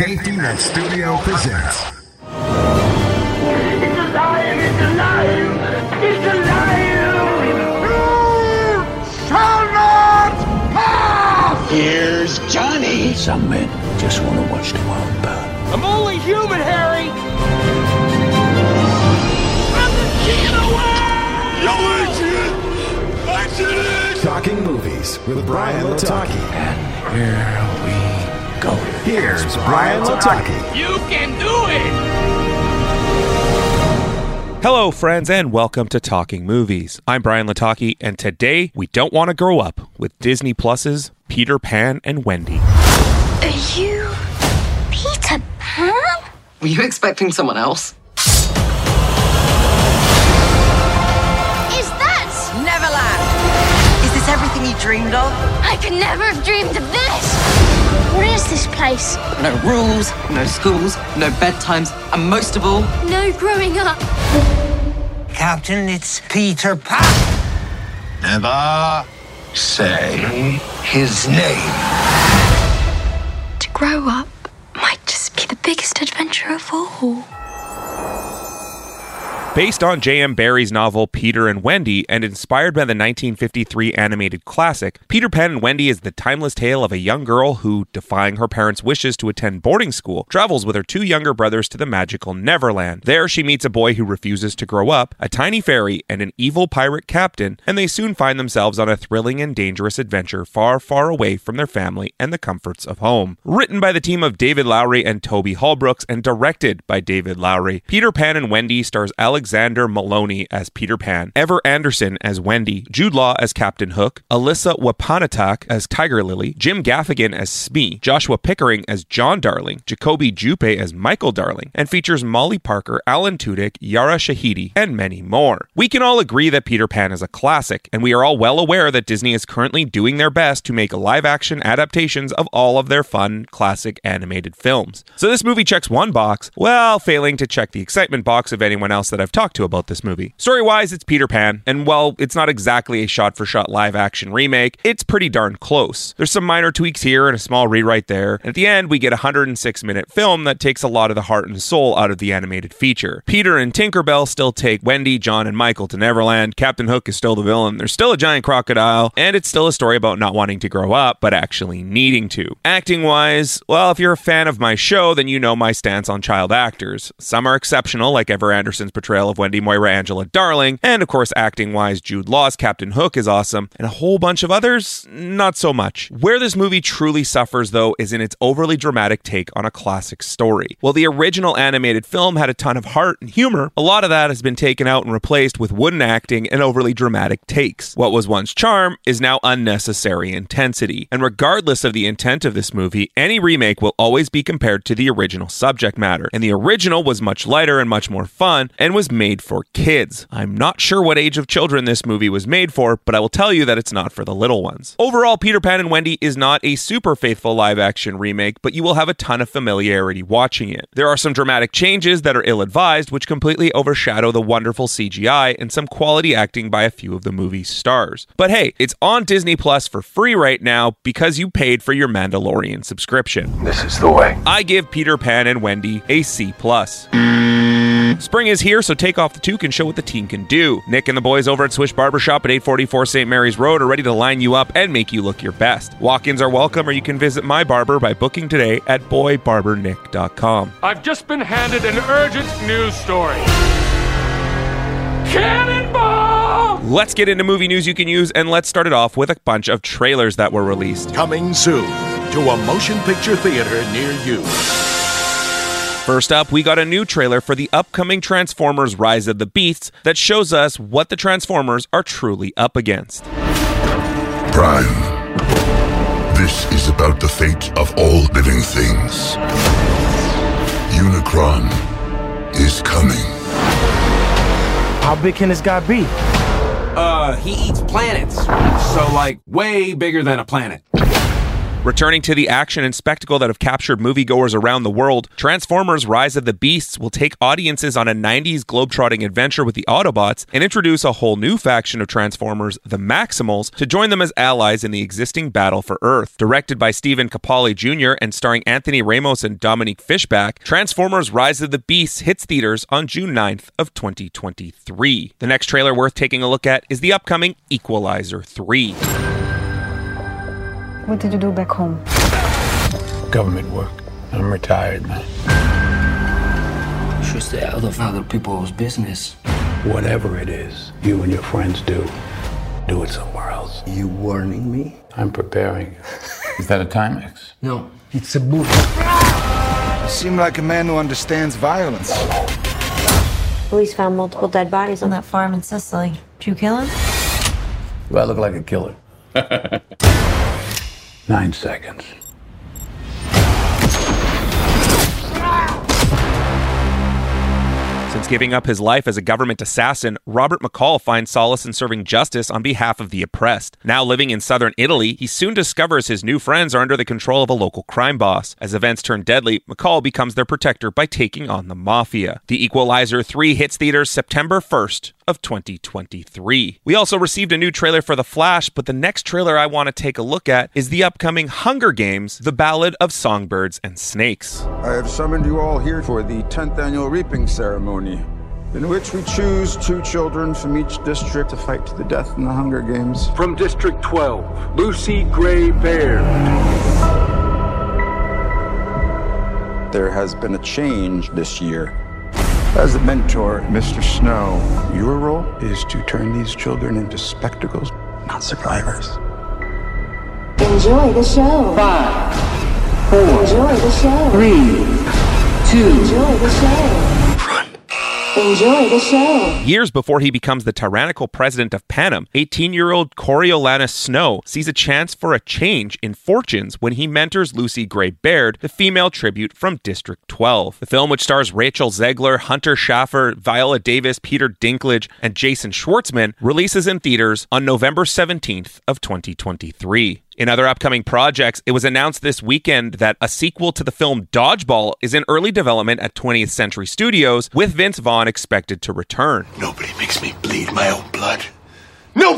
Safety Net Studio presents. It's alive! It's alive! It's alive! You shall not pass! Here's Johnny. Some men just want to watch the world burn. I'm only human, Harry! I'm the king of the world! Yo, Adrian! Adrian! Talking movies with Bryan Lataki. And here we go. Here's Bryan Lataki. You can do it! Hello, friends, and welcome to Talking Movies. I'm Bryan Lataki, and today we don't want to grow up with Disney Plus's Peter Pan and Wendy. Are you Peter Pan? Were you expecting someone else? Is that? Neverland! Is this everything you dreamed of? I could never have dreamed of this. What is this place? No rules, no schools, no bedtimes, and most of all, No growing up. Captain, it's Peter Pan. Never say his name. To grow up might just be the biggest adventure of all. Based on J.M. Barrie's novel Peter and Wendy and inspired by the 1953 animated classic, Peter Pan and Wendy is the timeless tale of a young girl who, defying her parents' wishes to attend boarding school, travels with her two younger brothers to the magical Neverland. There, she meets a boy who refuses to grow up, a tiny fairy, and an evil pirate captain, and they soon find themselves on a thrilling and dangerous adventure far, far away from their family and the comforts of home. Written by the team of David Lowery and Toby Halbrooks and directed by David Lowery, Peter Pan and Wendy stars Alexander Molony as Peter Pan, Ever Anderson as Wendy, Jude Law as Captain Hook, Alyssa Wapanatâhk as Tiger Lily, Jim Gaffigan as Smee, Joshua Pickering as John Darling, Jacoby Jupe as Michael Darling, and features Molly Parker, Alan Tudyk, Yara Shahidi, and many more. We can all agree that Peter Pan is a classic, and we are all well aware that Disney is currently doing their best to make live action adaptations of all of their fun, classic animated films. So this movie checks one box, while failing to check the excitement box of anyone else that I've talked to about this movie. Story wise, it's Peter Pan, and while it's not exactly a shot for shot live action remake, it's pretty darn close. There's some minor tweaks here and a small rewrite there, and at the end, we get a 106 minute film that takes a lot of the heart and soul out of the animated feature. Peter and Tinkerbell still take Wendy, John, and Michael to Neverland. Captain Hook is still the villain. There's still a giant crocodile, and it's still a story about not wanting to grow up, but actually needing to. Acting wise, well, if you're a fan of my show, then you know my stance on child actors. Some are exceptional, like Ever Anderson's portrayal of Wendy Moira Angela Darling, and of course, acting wise, Jude Law's Captain Hook is awesome, and a whole bunch of others, not so much. Where this movie truly suffers, though, is in its overly dramatic take on a classic story. While the original animated film had a ton of heart and humor, a lot of that has been taken out and replaced with wooden acting and overly dramatic takes. What was once charm is now unnecessary intensity. And regardless of the intent of this movie, any remake will always be compared to the original subject matter. And the original was much lighter and much more fun and was made for kids. I'm not sure what age of children this movie was made for, but I will tell you that it's not for the little ones. Overall, Peter Pan and Wendy is not a super faithful live action remake, but you will have a ton of familiarity watching it. There are some dramatic changes that are ill advised, which completely overshadow the wonderful CGI and some quality acting by a few of the movie's stars. But hey, it's on Disney Plus for free right now because you paid for your Mandalorian subscription. This is the way. I give Peter Pan and Wendy a C plus. Mm-hmm. Spring is here, so take off the toque and show what the team can do. Nick and the boys over at Swish Barbershop at 844 St. Mary's Road are ready to line you up and make you look your best. Walk-ins are welcome, or you can visit my barber by booking today at boybarbernick.com. I've just been handed an urgent news story. Cannonball! Let's get into movie news you can use, and let's start it off with a bunch of trailers that were released. Coming soon to a motion picture theater near you. First up, we got a new trailer for the upcoming Transformers Rise of the Beasts that shows us what the Transformers are truly up against. Prime. This is about the fate of all living things. Unicron is coming. How big can this guy be? Uh, he eats planets. So, like, way bigger than a planet. Returning to the action and spectacle that have captured moviegoers around the world, Transformers Rise of the Beasts will take audiences on a 90s globetrotting adventure with the Autobots and introduce a whole new faction of Transformers, the Maximals, to join them as allies in the existing battle for Earth. Directed by Steven Caple Jr. and starring Anthony Ramos and Dominique Fishback, Transformers Rise of the Beasts hits theaters on June 9th of 2023. The next trailer worth taking a look at is the upcoming Equalizer 3. What did you do back home? Government work. I'm retired, man. You should stay out of other people's business. Whatever it is you and your friends do, do it somewhere else. You warning me? I'm preparing you. Is that a Timex? No, it's a boot. You seem like a man who understands violence. Police found multiple dead bodies on that farm in Sicily. Did you kill him? Do I look like a killer? Nine seconds. Since giving up his life as a government assassin, Robert McCall finds solace in serving justice on behalf of the oppressed. Now living in southern Italy, he soon discovers his new friends are under the control of a local crime boss. As events turn deadly, McCall becomes their protector by taking on the mafia. The Equalizer 3 hits theaters September 1st of 2023. We also received a new trailer for The Flash, but the next trailer I want to take a look at is the upcoming Hunger Games: The Ballad of Songbirds and Snakes. I have summoned you all here for the 10th annual reaping ceremony, in which we choose two children from each district to fight to the death in the Hunger Games. From District 12, Lucy Gray Baird. There has been a change this year. As a mentor, Mr. Snow, your role is to turn these children into spectacles, not survivors. Enjoy the show. Five, four, Enjoy the show. three, two, Enjoy the show. Enjoy the show. Years before he becomes the tyrannical president of Panem, 18 year old Coriolanus Snow sees a chance for a change in fortunes when he mentors Lucy Gray Baird, the female tribute from District 12. The film, which stars Rachel Zegler, Hunter Schafer, Viola Davis, Peter Dinklage, and Jason Schwartzman, releases in theaters on November 17th of 2023. In other upcoming projects, it was announced this weekend that a sequel to the film Dodgeball is in early development at 20th Century Studios, with Vince Vaughn expected to return. Nobody makes me bleed my own blood.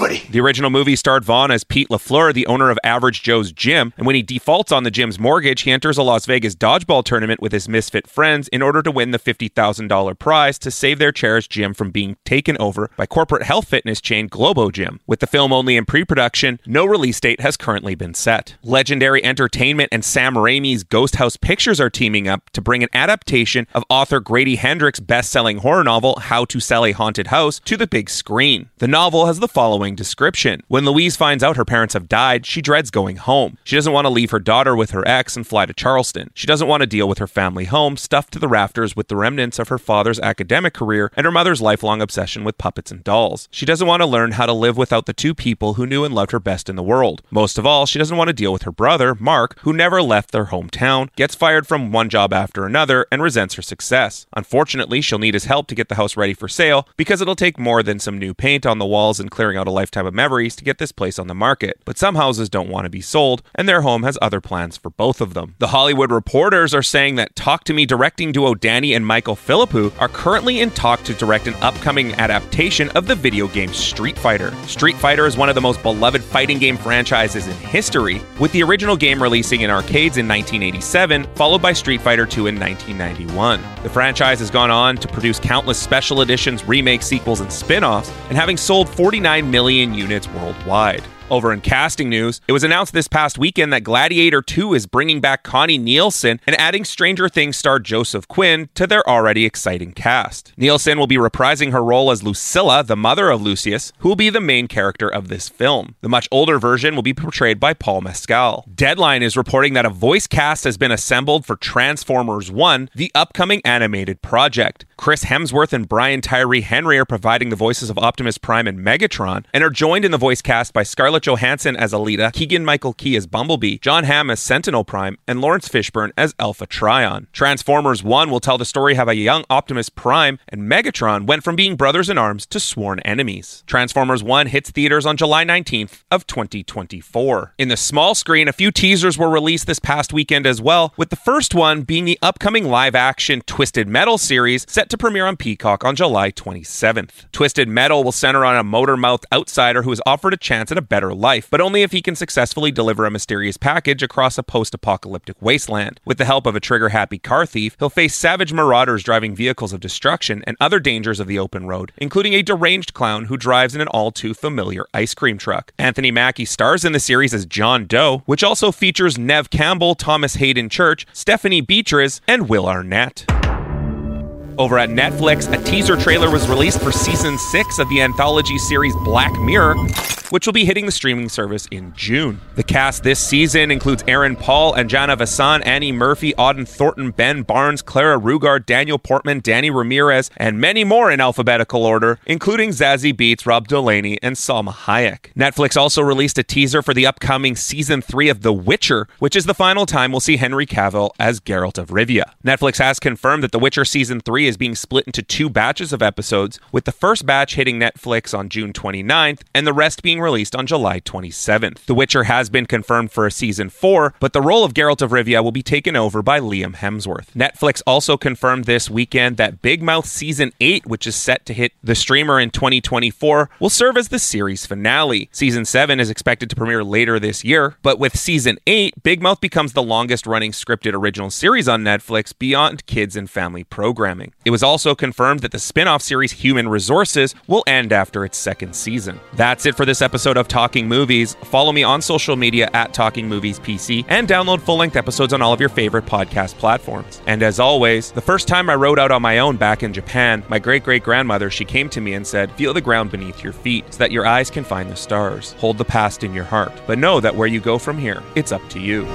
Nobody! The original movie starred Vaughn as Pete LaFleur, the owner of Average Joe's Gym, and when he defaults on the gym's mortgage, he enters a Las Vegas dodgeball tournament with his misfit friends in order to win the $50,000 prize to save their cherished gym from being taken over by corporate health fitness chain Globo Gym. With the film only in pre production, no release date has currently been set. Legendary Entertainment and Sam Raimi's Ghost House Pictures are teaming up to bring an adaptation of author Grady Hendrix' best selling horror novel, How to Sell a Haunted House, to the big screen. The novel has the following description When Louise finds out her parents have died, she dreads going home. She doesn't want to leave her daughter with her ex and fly to Charleston. She doesn't want to deal with her family home, stuffed to the rafters with the remnants of her father's academic career and her mother's lifelong obsession with puppets and dolls. She doesn't want to learn how to live without the two people who knew and loved her best in the world. Most of all, she doesn't want to deal with her brother, Mark, who never left their hometown, gets fired from one job after another, and resents her success. Unfortunately, she'll need his help to get the house ready for sale because it'll take more than some new paint on the walls and clearing out a lifetime of memories to get this place on the market. But some houses don't want to be sold, and their home has other plans for both of them. The Hollywood reporters are saying that Talk to Me directing duo Danny and Michael Philippou are currently in talk to direct an upcoming adaptation of the video game Street Fighter. Street Fighter is one of the most beloved fighting game franchises in history, with the original game releasing in arcades in 1987, followed by Street Fighter II in 1991. The franchise has gone on to produce countless special editions, remakes, sequels, and spin offs, and having sold 49 million units worldwide. Over in casting news, it was announced this past weekend that Gladiator 2 is bringing back Connie Nielsen and adding Stranger Things star Joseph Quinn to their already exciting cast. Nielsen will be reprising her role as Lucilla, the mother of Lucius, who will be the main character of this film. The much older version will be portrayed by Paul Mescal. Deadline is reporting that a voice cast has been assembled for Transformers 1, the upcoming animated project. Chris Hemsworth and Brian Tyree Henry are providing the voices of Optimus Prime and Megatron, and are joined in the voice cast by Scarlett Scarlett Johansson as Elita, Keegan Michael Key as Bumblebee, Jon Hamm as Sentinel Prime, and Laurence Fishburne as Alpha Trion. Transformers 1 will tell the story how a young Optimus Prime and Megatron went from being brothers in arms to sworn enemies. Transformers 1 hits theaters on July 19th of 2024. In the small screen, a few teasers were released this past weekend as well, with the first one being the upcoming live-action Twisted Metal series set to premiere on Peacock on July 27th. Twisted Metal will center on a motor-mouthed outsider who is offered a chance at a better life, but only if he can successfully deliver a mysterious package across a post-apocalyptic wasteland. With the help of a trigger-happy car thief, he'll face savage marauders driving vehicles of destruction and other dangers of the open road, including a deranged clown who drives in an all too familiar ice cream truck. Anthony Mackie stars in the series as John Doe, which also features Neve Campbell, Thomas Haden Church, Stephanie Beatriz, and Will Arnett. Over at Netflix, a teaser trailer was released for season 6 of the anthology series Black Mirror, which will be hitting the streaming service in June. The cast this season includes Aaron Paul, Anjana Vasan, Annie Murphy, Auden Thornton, Ben Barnes, Clara Rugaard, Daniel Portman, Danny Ramirez, and many more in alphabetical order, including Zazie Beetz, Rob Delaney, and Salma Hayek. Netflix also released a teaser for the upcoming season 3 of The Witcher, which is the final time we'll see Henry Cavill as Geralt of Rivia. Netflix has confirmed that The Witcher season 3 is being split into two batches of episodes, with the first batch hitting Netflix on June 29th and the rest being released on July 27th. The Witcher has been confirmed for a season 4, but the role of Geralt of Rivia will be taken over by Liam Hemsworth. Netflix also confirmed this weekend that Big Mouth season 8, which is set to hit the streamer in 2024, will serve as the series finale. Season 7 is expected to premiere later this year, but with season 8, Big Mouth becomes the longest running scripted original series on Netflix beyond kids and family programming. It was also confirmed that the spin off series Human Resources will end after its second season. That's it for this episode of Talking Movies. Follow me on social media at Talking Movies PC and download full length episodes on all of your favorite podcast platforms. And as always, the first time I rode out on my own back in Japan, my great great grandmother, she came to me and said, Feel the ground beneath your feet so that your eyes can find the stars. Hold the past in your heart, but know that where you go from here, it's up to you.